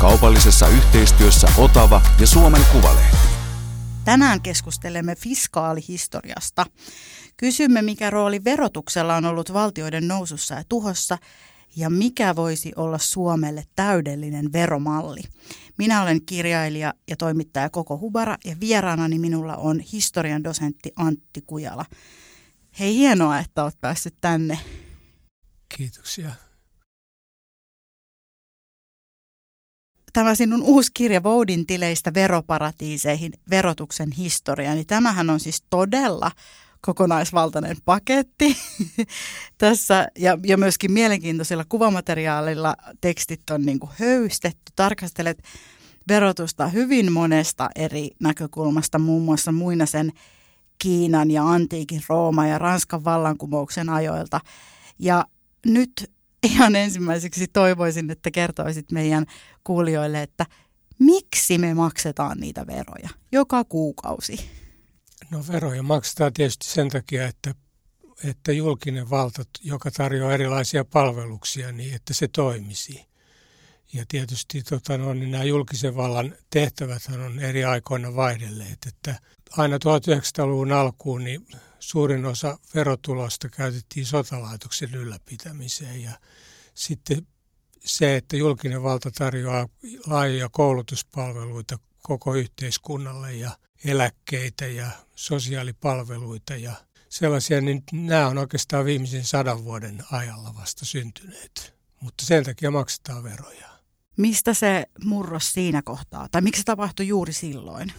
Kaupallisessa yhteistyössä Otava ja Suomen Kuvalehti. Tänään keskustelemme fiskaalihistoriasta. Kysymme, mikä rooli verotuksella on ollut valtioiden nousussa ja tuhossa ja mikä voisi olla Suomelle täydellinen veromalli. Minä olen kirjailija ja toimittaja Koko Hubara ja vieraanani minulla on historian dosentti Antti Kujala. Hei, hienoa, että olet päässyt tänne. Kiitoksia. Tämä sinun uusi kirja Voudin tileistä veroparatiiseihin, verotuksen historia, niin tämähän on siis todella kokonaisvaltainen paketti tässä ja, ja myöskin mielenkiintoisilla kuvamateriaalilla tekstit on niin kuin höystetty. Tarkastelet verotusta hyvin monesta eri näkökulmasta, muun muassa muinaisen Kiinan ja antiikin Rooma ja Ranskan vallankumouksen ajoilta. Ja nyt ihan ensimmäiseksi toivoisin, että kertoisit meidän kuulijoille, että miksi me maksetaan niitä veroja joka kuukausi? No veroja maksetaan tietysti sen takia, että, että julkinen valta, joka tarjoaa erilaisia palveluksia, niin että se toimisi. Ja tietysti tota, no, niin nämä julkisen vallan tehtävät on eri aikoina vaihdelleet, että aina 1900-luvun alkuun niin suurin osa verotulosta käytettiin sotalaitoksen ylläpitämiseen ja sitten se, että julkinen valta tarjoaa laajoja koulutuspalveluita koko yhteiskunnalle ja eläkkeitä ja sosiaalipalveluita ja sellaisia, niin nämä on oikeastaan viimeisen sadan vuoden ajalla vasta syntyneet. Mutta sen takia maksetaan veroja. Mistä se murros siinä kohtaa, tai miksi se tapahtui juuri silloin?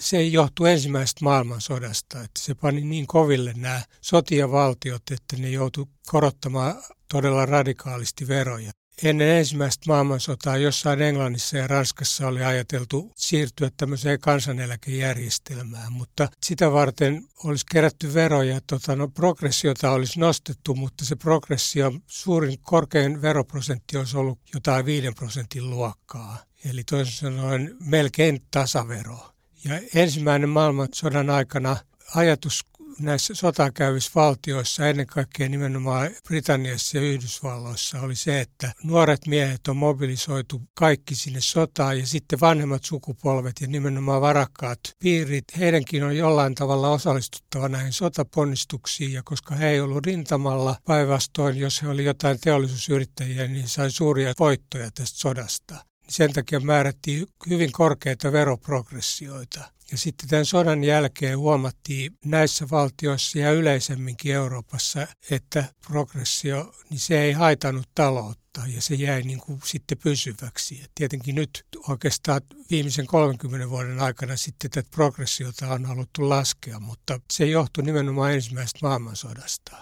Se johtuu ensimmäisestä maailmansodasta, että se pani niin koville nämä sotijavaltiot, että ne joutu korottamaan todella radikaalisti veroja. Ennen ensimmäistä maailmansotaa jossain Englannissa ja Ranskassa oli ajateltu siirtyä tämmöiseen kansaneläkejärjestelmään, mutta sitä varten olisi kerätty veroja. Tota, no, progressiota olisi nostettu, mutta se progressio, suurin korkein veroprosentti olisi ollut jotain 5 prosentin luokkaa. Eli toisin sanoen melkein tasavero. Ja ensimmäinen maailmansodan aikana ajatus näissä sotakäyvissä valtioissa, ennen kaikkea nimenomaan Britanniassa ja Yhdysvalloissa, oli se, että nuoret miehet on mobilisoitu kaikki sinne sotaan ja sitten vanhemmat sukupolvet ja nimenomaan varakkaat piirit, heidänkin on jollain tavalla osallistuttava näihin sotaponnistuksiin ja koska he ei ollut rintamalla päinvastoin, jos he oli jotain teollisuusyrittäjiä, niin sai suuria voittoja tästä sodasta. Sen takia määrättiin hyvin korkeita veroprogressioita. Ja sitten tämän sodan jälkeen huomattiin näissä valtioissa ja yleisemminkin Euroopassa, että progressio, niin se ei haitannut taloutta ja se jäi niin kuin sitten pysyväksi. Et tietenkin nyt oikeastaan viimeisen 30 vuoden aikana sitten tätä progressiota on haluttu laskea, mutta se johtui nimenomaan ensimmäisestä maailmansodasta.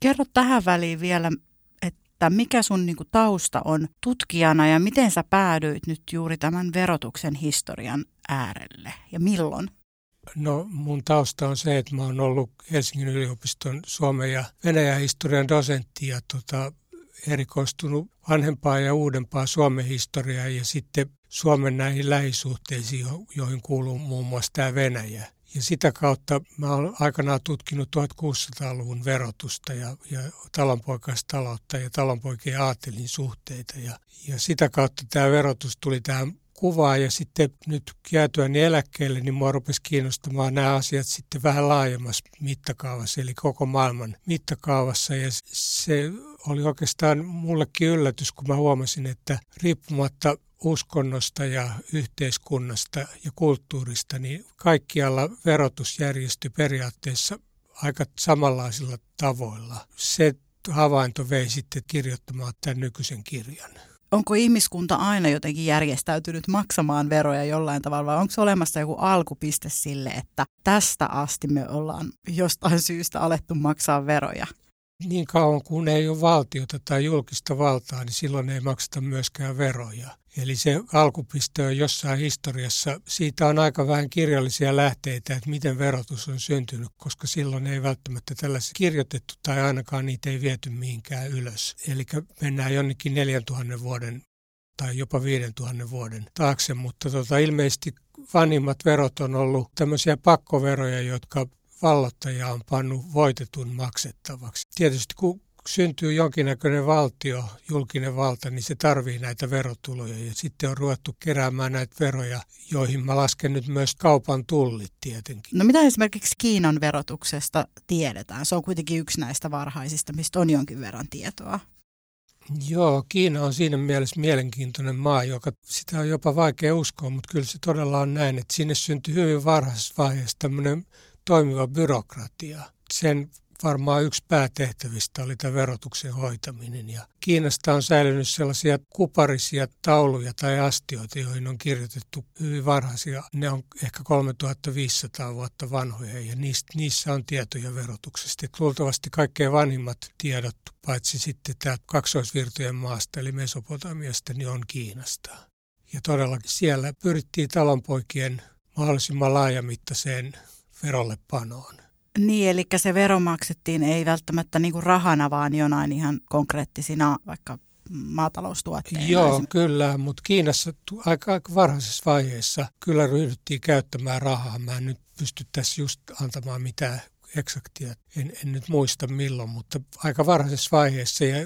Kerro tähän väliin vielä, että mikä sun niin kuin, tausta on tutkijana ja miten sä päädyit nyt juuri tämän verotuksen historian äärelle ja milloin? No mun tausta on se, että mä oon ollut Helsingin yliopiston Suomen ja Venäjän historian dosentti ja tota, erikoistunut vanhempaa ja uudempaa Suomen historiaa ja sitten Suomen näihin lähisuhteisiin, joihin kuuluu muun muassa tämä Venäjä. Ja sitä kautta mä olen aikanaan tutkinut 1600-luvun verotusta ja, ja talonpoikaistaloutta ja talonpoikien aatelin suhteita. Ja, ja sitä kautta tämä verotus tuli tähän kuvaa ja sitten nyt jäätyäni eläkkeelle, niin mua rupesi kiinnostamaan nämä asiat sitten vähän laajemmassa mittakaavassa, eli koko maailman mittakaavassa. Ja se oli oikeastaan mullekin yllätys, kun mä huomasin, että riippumatta uskonnosta ja yhteiskunnasta ja kulttuurista, niin kaikkialla verotus järjestyi periaatteessa aika samanlaisilla tavoilla. Se havainto vei sitten kirjoittamaan tämän nykyisen kirjan. Onko ihmiskunta aina jotenkin järjestäytynyt maksamaan veroja jollain tavalla vai onko olemassa joku alkupiste sille, että tästä asti me ollaan jostain syystä alettu maksaa veroja? niin kauan kuin ei ole valtiota tai julkista valtaa, niin silloin ei makseta myöskään veroja. Eli se alkupiste on jossain historiassa. Siitä on aika vähän kirjallisia lähteitä, että miten verotus on syntynyt, koska silloin ei välttämättä tällaisia kirjoitettu tai ainakaan niitä ei viety mihinkään ylös. Eli mennään jonnekin 4000 vuoden tai jopa 5000 vuoden taakse, mutta tota, ilmeisesti vanhimmat verot on ollut tämmöisiä pakkoveroja, jotka vallottaja on pannut voitetun maksettavaksi. Tietysti kun syntyy jonkinnäköinen valtio, julkinen valta, niin se tarvii näitä verotuloja. Ja sitten on ruvettu keräämään näitä veroja, joihin mä lasken nyt myös kaupan tullit tietenkin. No mitä esimerkiksi Kiinan verotuksesta tiedetään? Se on kuitenkin yksi näistä varhaisista, mistä on jonkin verran tietoa. Joo, Kiina on siinä mielessä mielenkiintoinen maa, joka sitä on jopa vaikea uskoa, mutta kyllä se todella on näin, että sinne syntyi hyvin varhaisessa vaiheessa tämmöinen toimiva byrokratia. Sen varmaan yksi päätehtävistä oli tämä verotuksen hoitaminen. Ja Kiinasta on säilynyt sellaisia kuparisia tauluja tai astioita, joihin on kirjoitettu hyvin varhaisia. Ne on ehkä 3500 vuotta vanhoja ja niistä, niissä on tietoja verotuksesta. Et luultavasti kaikkein vanhimmat tiedot, paitsi sitten tämä kaksoisvirtojen maasta eli Mesopotamiasta, niin on Kiinasta. Ja todellakin siellä pyrittiin talonpoikien mahdollisimman laajamittaiseen verollepanoon. Niin, eli se vero maksettiin ei välttämättä niin kuin rahana, vaan jonain ihan konkreettisina vaikka maataloustuotteina. Joo, kyllä, mutta Kiinassa aika, aika varhaisessa vaiheessa kyllä ryhdyttiin käyttämään rahaa. Mä en nyt pysty tässä just antamaan mitään eksaktia, en, en nyt muista milloin, mutta aika varhaisessa vaiheessa ja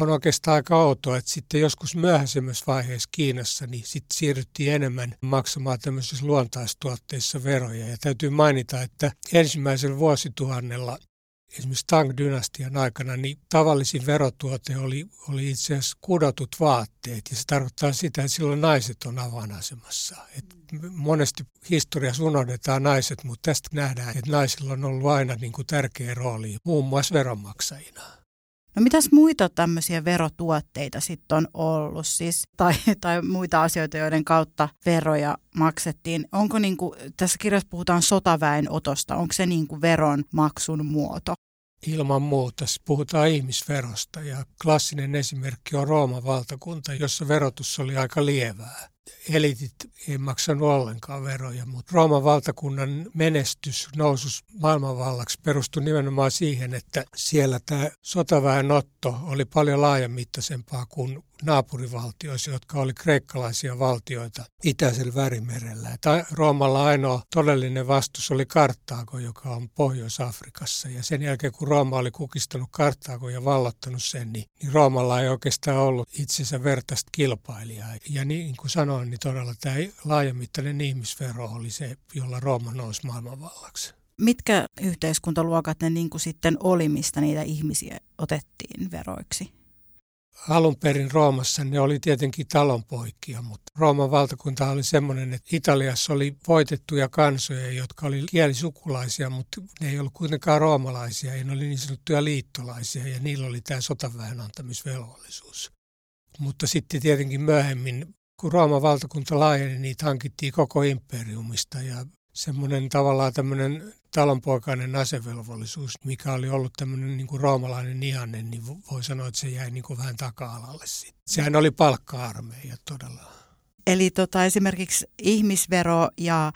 on oikeastaan aika outoa, että sitten joskus myöhäisemmässä vaiheessa Kiinassa niin sitten siirryttiin enemmän maksamaan tämmöisissä luontaistuotteissa veroja. Ja täytyy mainita, että ensimmäisellä vuosituhannella esimerkiksi Tang-dynastian aikana, niin tavallisin verotuote oli, oli itse asiassa kudotut vaatteet. Ja se tarkoittaa sitä, että silloin naiset on avainasemassa. Et monesti historiassa unohdetaan naiset, mutta tästä nähdään, että naisilla on ollut aina niin kuin tärkeä rooli, muun muassa veronmaksajina. No mitäs muita tämmöisiä verotuotteita sitten on ollut siis, tai, tai muita asioita, joiden kautta veroja maksettiin? Onko niin kuin, tässä kirjassa puhutaan sotaväen otosta, onko se niin kuin veron maksun muoto? Ilman muuta. Puhutaan ihmisverosta ja klassinen esimerkki on Rooman valtakunta, jossa verotus oli aika lievää elitit ei maksanut ollenkaan veroja, mutta Rooman valtakunnan menestys, nousus maailmanvallaksi perustui nimenomaan siihen, että siellä tämä sotaväen otto oli paljon laajamittaisempaa kuin naapurivaltioissa, jotka oli kreikkalaisia valtioita itäisellä värimerellä. Tai Roomalla ainoa todellinen vastus oli Karttaago, joka on Pohjois-Afrikassa. Ja sen jälkeen, kun Rooma oli kukistanut Karttaago ja vallottanut sen, niin, niin Roomalla ei oikeastaan ollut itsensä vertaista kilpailijaa. Ja niin kuin sanoin, niin todella tämä laajamittainen ihmisvero oli se, jolla Rooma nousi maailmanvallaksi. Mitkä yhteiskuntaluokat ne niin kuin sitten oli, mistä niitä ihmisiä otettiin veroiksi? alun perin Roomassa ne oli tietenkin talonpoikia, mutta Rooman valtakunta oli semmoinen, että Italiassa oli voitettuja kansoja, jotka oli kielisukulaisia, mutta ne ei ollut kuitenkaan roomalaisia, ja ne oli niin sanottuja liittolaisia, ja niillä oli tämä sotaväen antamisvelvollisuus. Mutta sitten tietenkin myöhemmin, kun Rooman valtakunta laajeni, niin hankittiin koko imperiumista, ja semmoinen tavallaan tämmöinen talonpoikainen asevelvollisuus, mikä oli ollut tämmöinen niin kuin roomalainen ihanne, niin voi sanoa, että se jäi niin kuin vähän taka-alalle sitten. Sehän oli palkka-armeija todella. Eli tota, esimerkiksi ihmisvero ja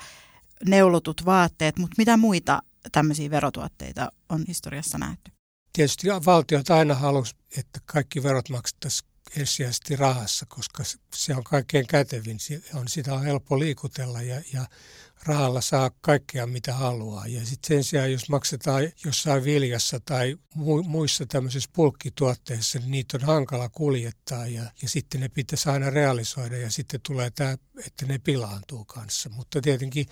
neulotut vaatteet, mutta mitä muita tämmöisiä verotuotteita on historiassa nähty? Tietysti valtiot aina halusi, että kaikki verot maksettaisiin ensisijaisesti rahassa, koska se on kaikkein kätevin. On, sitä on helppo liikutella ja, ja rahalla saa kaikkea mitä haluaa. Ja sitten sen sijaan, jos maksetaan jossain viljassa tai mu- muissa tämmöisissä pulkkituotteissa, niin niitä on hankala kuljettaa ja, ja sitten ne pitäisi aina realisoida ja sitten tulee tämä, että ne pilaantuu kanssa. Mutta tietenkin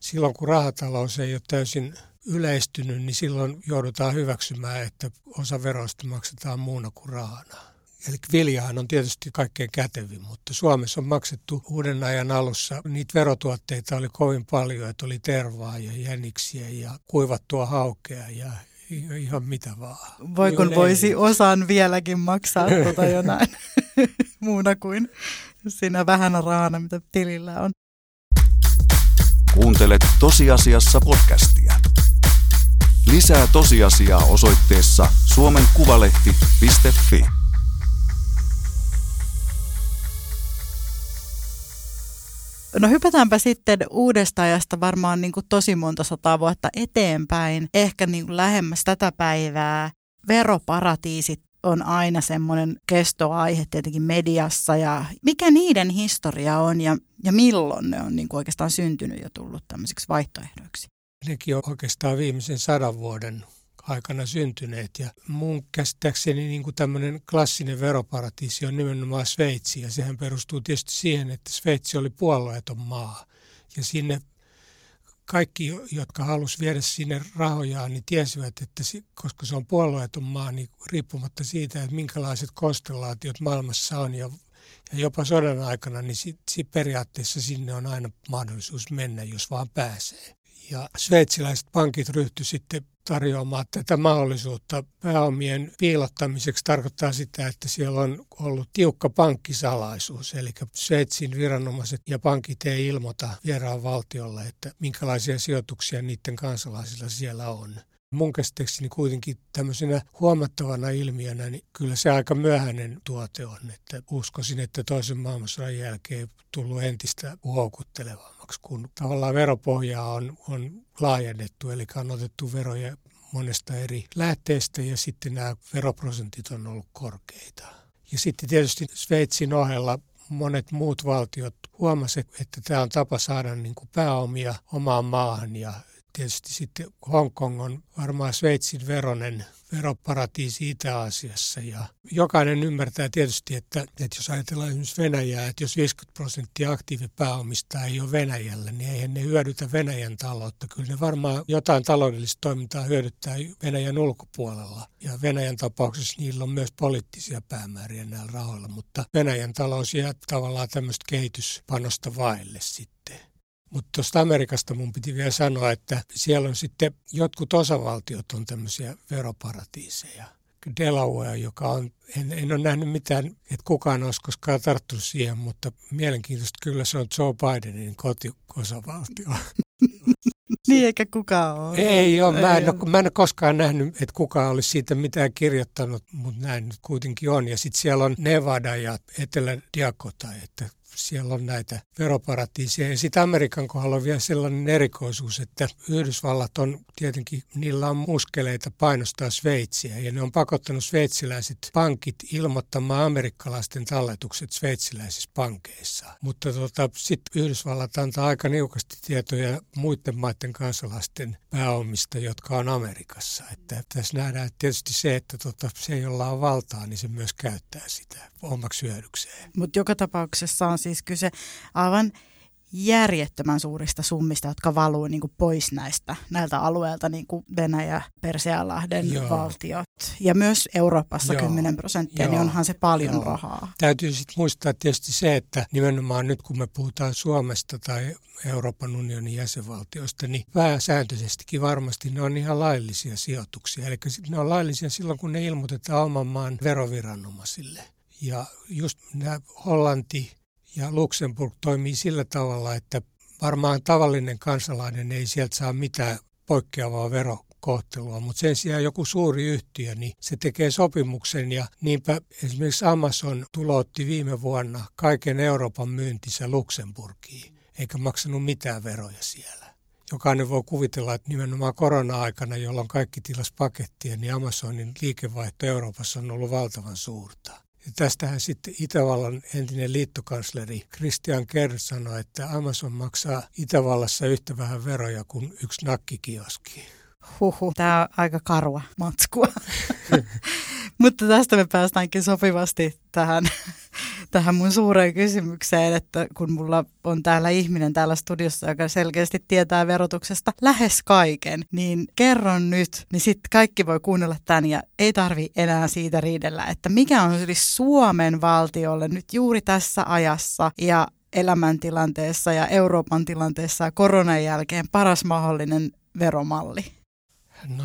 silloin, kun rahatalous ei ole täysin yleistynyt, niin silloin joudutaan hyväksymään, että osa veroista maksetaan muuna kuin rahana. Eli viljahan on tietysti kaikkein kätevin, mutta Suomessa on maksettu uuden ajan alussa. Niitä verotuotteita oli kovin paljon, että oli tervaa ja jäniksiä ja kuivattua haukea ja ihan mitä vaan. Voi kun voisi osan vieläkin maksaa tuota jonain muuna kuin siinä vähän raana, mitä tilillä on. Kuuntelet tosiasiassa podcastia. Lisää tosiasiaa osoitteessa suomenkuvalehti.fi. No hypätäänpä sitten uudesta ajasta varmaan niin kuin tosi monta sataa vuotta eteenpäin, ehkä niin kuin lähemmäs tätä päivää. Veroparatiisit on aina semmoinen kestoaihe tietenkin mediassa ja mikä niiden historia on ja, ja milloin ne on niin kuin oikeastaan syntynyt ja tullut tämmöisiksi vaihtoehdoiksi? Nekin on oikeastaan viimeisen sadan vuoden aikana syntyneet. Ja mun käsittääkseni niin kuin tämmöinen klassinen veroparatiisi on nimenomaan Sveitsi. Ja sehän perustuu tietysti siihen, että Sveitsi oli puolueeton maa. Ja sinne kaikki, jotka halusivat viedä sinne rahojaan, niin tiesivät, että koska se on puolueeton maa, niin riippumatta siitä, että minkälaiset konstellaatiot maailmassa on ja, ja jopa sodan aikana, niin sit, sit periaatteessa sinne on aina mahdollisuus mennä, jos vaan pääsee. Ja sveitsiläiset pankit ryhtyivät sitten tarjoamaan tätä mahdollisuutta pääomien piilottamiseksi tarkoittaa sitä, että siellä on ollut tiukka pankkisalaisuus. Eli Sveitsin viranomaiset ja pankit ei ilmoita vieraan valtiolle, että minkälaisia sijoituksia niiden kansalaisilla siellä on. Mun käsittääkseni kuitenkin tämmöisenä huomattavana ilmiönä, niin kyllä se aika myöhäinen tuote on. Että uskoisin, että toisen maailmansodan jälkeen tullut entistä houkuttelevammaksi, kun tavallaan veropohjaa on, on laajennettu, eli on otettu veroja monesta eri lähteestä ja sitten nämä veroprosentit on ollut korkeita. Ja sitten tietysti Sveitsin ohella monet muut valtiot huomasivat, että tämä on tapa saada niin kuin pääomia omaan maahan ja tietysti sitten Hongkong on varmaan Sveitsin veronen veroparatiisi Itä-Asiassa. Ja jokainen ymmärtää tietysti, että, että jos ajatellaan esimerkiksi Venäjää, että jos 50 prosenttia aktiivipääomista ei ole Venäjällä, niin eihän ne hyödytä Venäjän taloutta. Kyllä ne varmaan jotain taloudellista toimintaa hyödyttää Venäjän ulkopuolella. Ja Venäjän tapauksessa niillä on myös poliittisia päämääriä näillä rahoilla, mutta Venäjän talous jää tavallaan tämmöistä kehityspanosta vaille sitten. Mutta tuosta Amerikasta mun piti vielä sanoa, että siellä on sitten jotkut osavaltiot on tämmöisiä veroparatiiseja. Delaware, joka on, en, en ole nähnyt mitään, että kukaan olisi koskaan tarttunut siihen, mutta mielenkiintoista kyllä se on Joe Bidenin kotiosavaltio. niin eikä kukaan ole. Ei ole. Mä en, ole, mä en ole koskaan nähnyt, että kukaan olisi siitä mitään kirjoittanut, mutta näin nyt kuitenkin on. Ja sitten siellä on Nevada ja Etelä-Dakota, että siellä on näitä veroparatiiseja. Ja sitten Amerikan kohdalla on vielä sellainen erikoisuus, että Yhdysvallat on tietenkin, niillä on muskeleita painostaa Sveitsiä. Ja ne on pakottanut sveitsiläiset pankit ilmoittamaan amerikkalaisten talletukset sveitsiläisissä pankeissa. Mutta tota, sitten Yhdysvallat antaa aika niukasti tietoja muiden maiden kansalaisten pääomista, jotka on Amerikassa. Että tässä nähdään että tietysti se, että tota, se, jolla on valtaa, niin se myös käyttää sitä omaksi hyödykseen. Mutta joka tapauksessa on siis kyse aivan järjettömän suurista summista, jotka valuu niin kuin pois näistä näiltä alueilta, niin kuin Venäjä, Persianlahden Joo. valtiot ja myös Euroopassa Joo. 10 prosenttia, niin Joo. niin onhan se paljon Joo. rahaa. Täytyy sitten muistaa tietysti se, että nimenomaan nyt kun me puhutaan Suomesta tai Euroopan unionin jäsenvaltioista, niin pääsääntöisestikin varmasti ne on ihan laillisia sijoituksia. Eli ne on laillisia silloin, kun ne ilmoitetaan oman maan veroviranomaisille. Ja just nämä Hollanti ja Luxemburg toimii sillä tavalla, että varmaan tavallinen kansalainen ei sieltä saa mitään poikkeavaa verokohtelua, mutta sen sijaan joku suuri yhtiö, niin se tekee sopimuksen ja niinpä esimerkiksi Amazon tuloutti viime vuonna kaiken Euroopan myyntinsä Luxemburgiin, eikä maksanut mitään veroja siellä. Jokainen voi kuvitella, että nimenomaan korona-aikana, jolloin kaikki tilas pakettia, niin Amazonin liikevaihto Euroopassa on ollut valtavan suurta. Ja tästähän sitten Itävallan entinen liittokansleri Christian Kerr sanoi, että Amazon maksaa Itävallassa yhtä vähän veroja kuin yksi nakkikioski. Huhu, tämä on aika karua matskua. Mutta tästä me päästäänkin sopivasti tähän, tähän mun suureen kysymykseen, että kun mulla on täällä ihminen täällä studiossa, joka selkeästi tietää verotuksesta lähes kaiken, niin kerron nyt, niin sitten kaikki voi kuunnella tämän ja ei tarvi enää siitä riidellä, että mikä on siis Suomen valtiolle nyt juuri tässä ajassa ja elämäntilanteessa ja Euroopan tilanteessa ja koronan jälkeen paras mahdollinen veromalli? No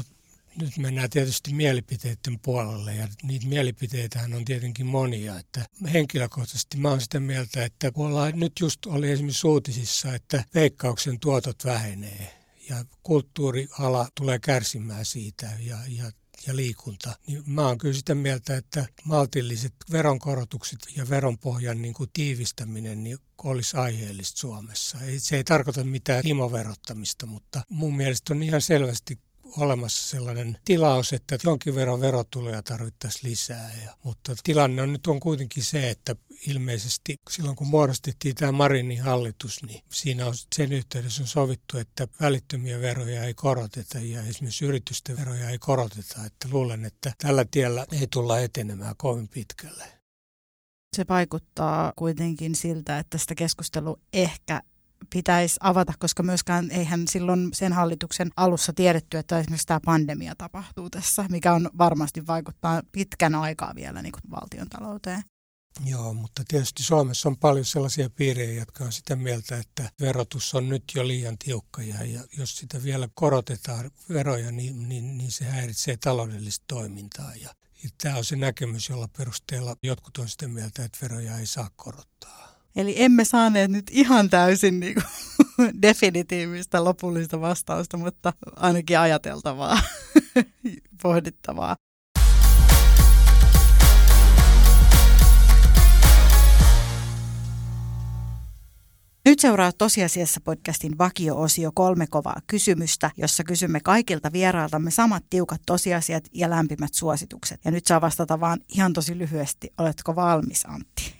nyt mennään tietysti mielipiteiden puolelle ja niitä mielipiteitähän on tietenkin monia. Että henkilökohtaisesti mä oon sitä mieltä, että ollaan, nyt just oli esimerkiksi uutisissa, että veikkauksen tuotot vähenee ja kulttuuriala tulee kärsimään siitä ja, ja ja liikunta, niin mä oon kyllä sitä mieltä, että maltilliset veronkorotukset ja veronpohjan niin kuin tiivistäminen niin olisi aiheellista Suomessa. Se ei tarkoita mitään himoverottamista, mutta mun mielestä on ihan selvästi olemassa sellainen tilaus, että jonkin verran verotuloja tarvittaisiin lisää. Ja, mutta tilanne on nyt on kuitenkin se, että ilmeisesti silloin kun muodostettiin tämä Marinin hallitus, niin siinä on sen yhteydessä on sovittu, että välittömiä veroja ei koroteta ja esimerkiksi yritysten veroja ei koroteta. Että luulen, että tällä tiellä ei tulla etenemään kovin pitkälle. Se vaikuttaa kuitenkin siltä, että sitä keskustelua ehkä pitäisi avata, koska myöskään eihän silloin sen hallituksen alussa tiedetty, että esimerkiksi tämä pandemia tapahtuu tässä, mikä on varmasti vaikuttaa pitkän aikaa vielä niin valtion talouteen. Joo, mutta tietysti Suomessa on paljon sellaisia piirejä, jotka on sitä mieltä, että verotus on nyt jo liian tiukka ja, ja jos sitä vielä korotetaan veroja, niin, niin, niin se häiritsee taloudellista toimintaa. Ja, ja tämä on se näkemys, jolla perusteella jotkut on sitä mieltä, että veroja ei saa korottaa. Eli emme saaneet nyt ihan täysin niin kuin, definitiivistä lopullista vastausta, mutta ainakin ajateltavaa, pohdittavaa. Nyt seuraa tosiasiassa podcastin vakio-osio kolme kovaa kysymystä, jossa kysymme kaikilta vierailtamme samat tiukat tosiasiat ja lämpimät suositukset. Ja nyt saa vastata vaan ihan tosi lyhyesti. Oletko valmis, Antti?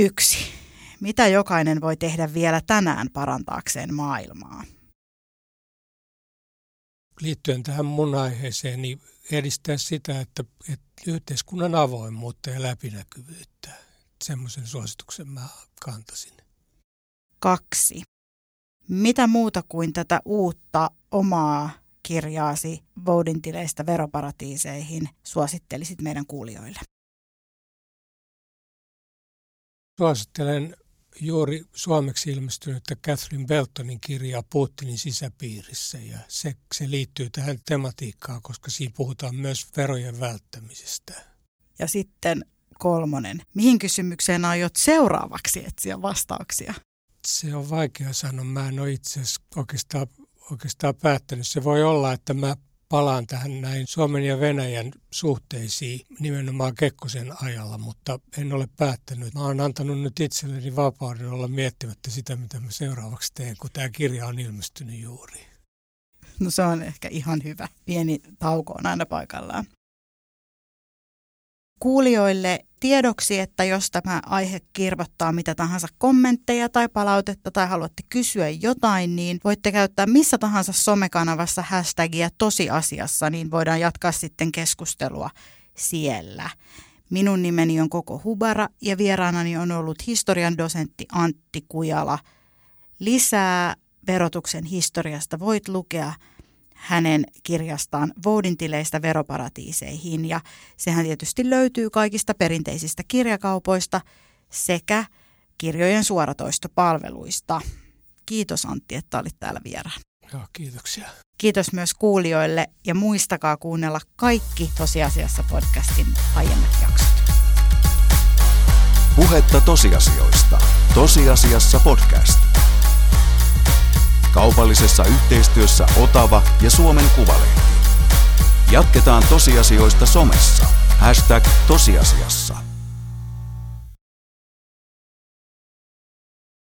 Yksi. Mitä jokainen voi tehdä vielä tänään parantaakseen maailmaa? Liittyen tähän mun aiheeseen, niin edistää sitä, että, että yhteiskunnan avoimuutta ja läpinäkyvyyttä. Semmoisen suosituksen mä kantasin. Kaksi. Mitä muuta kuin tätä uutta omaa kirjaasi Voudin tileistä veroparatiiseihin suosittelisit meidän kuulijoille? Suosittelen juuri suomeksi ilmestynyttä Catherine Beltonin kirjaa Putinin sisäpiirissä ja se, se liittyy tähän tematiikkaan, koska siinä puhutaan myös verojen välttämisestä. Ja sitten kolmonen. Mihin kysymykseen aiot seuraavaksi etsiä vastauksia? Se on vaikea sanoa. Mä en ole itse asiassa oikeastaan, oikeastaan päättänyt. Se voi olla, että mä palaan tähän näin Suomen ja Venäjän suhteisiin nimenomaan Kekkosen ajalla, mutta en ole päättänyt. Mä oon antanut nyt itselleni vapauden olla miettimättä sitä, mitä mä seuraavaksi teen, kun tämä kirja on ilmestynyt juuri. No se on ehkä ihan hyvä. Pieni tauko on aina paikallaan kuulijoille tiedoksi, että jos tämä aihe kirvottaa mitä tahansa kommentteja tai palautetta tai haluatte kysyä jotain, niin voitte käyttää missä tahansa somekanavassa hashtagia tosiasiassa, niin voidaan jatkaa sitten keskustelua siellä. Minun nimeni on Koko Hubara ja vieraanani on ollut historian dosentti Antti Kujala. Lisää verotuksen historiasta voit lukea hänen kirjastaan Voudintileistä veroparatiiseihin ja sehän tietysti löytyy kaikista perinteisistä kirjakaupoista sekä kirjojen suoratoistopalveluista. Kiitos Antti, että olit täällä vieraan. Joo, kiitoksia. Kiitos myös kuulijoille ja muistakaa kuunnella kaikki Tosiasiassa podcastin aiemmat jaksot. Puhetta tosiasioista. Tosiasiassa podcast. Kaupallisessa yhteistyössä Otava ja Suomen Kuvalehti. Jatketaan tosiasioista somessa. Hashtag tosiasiassa.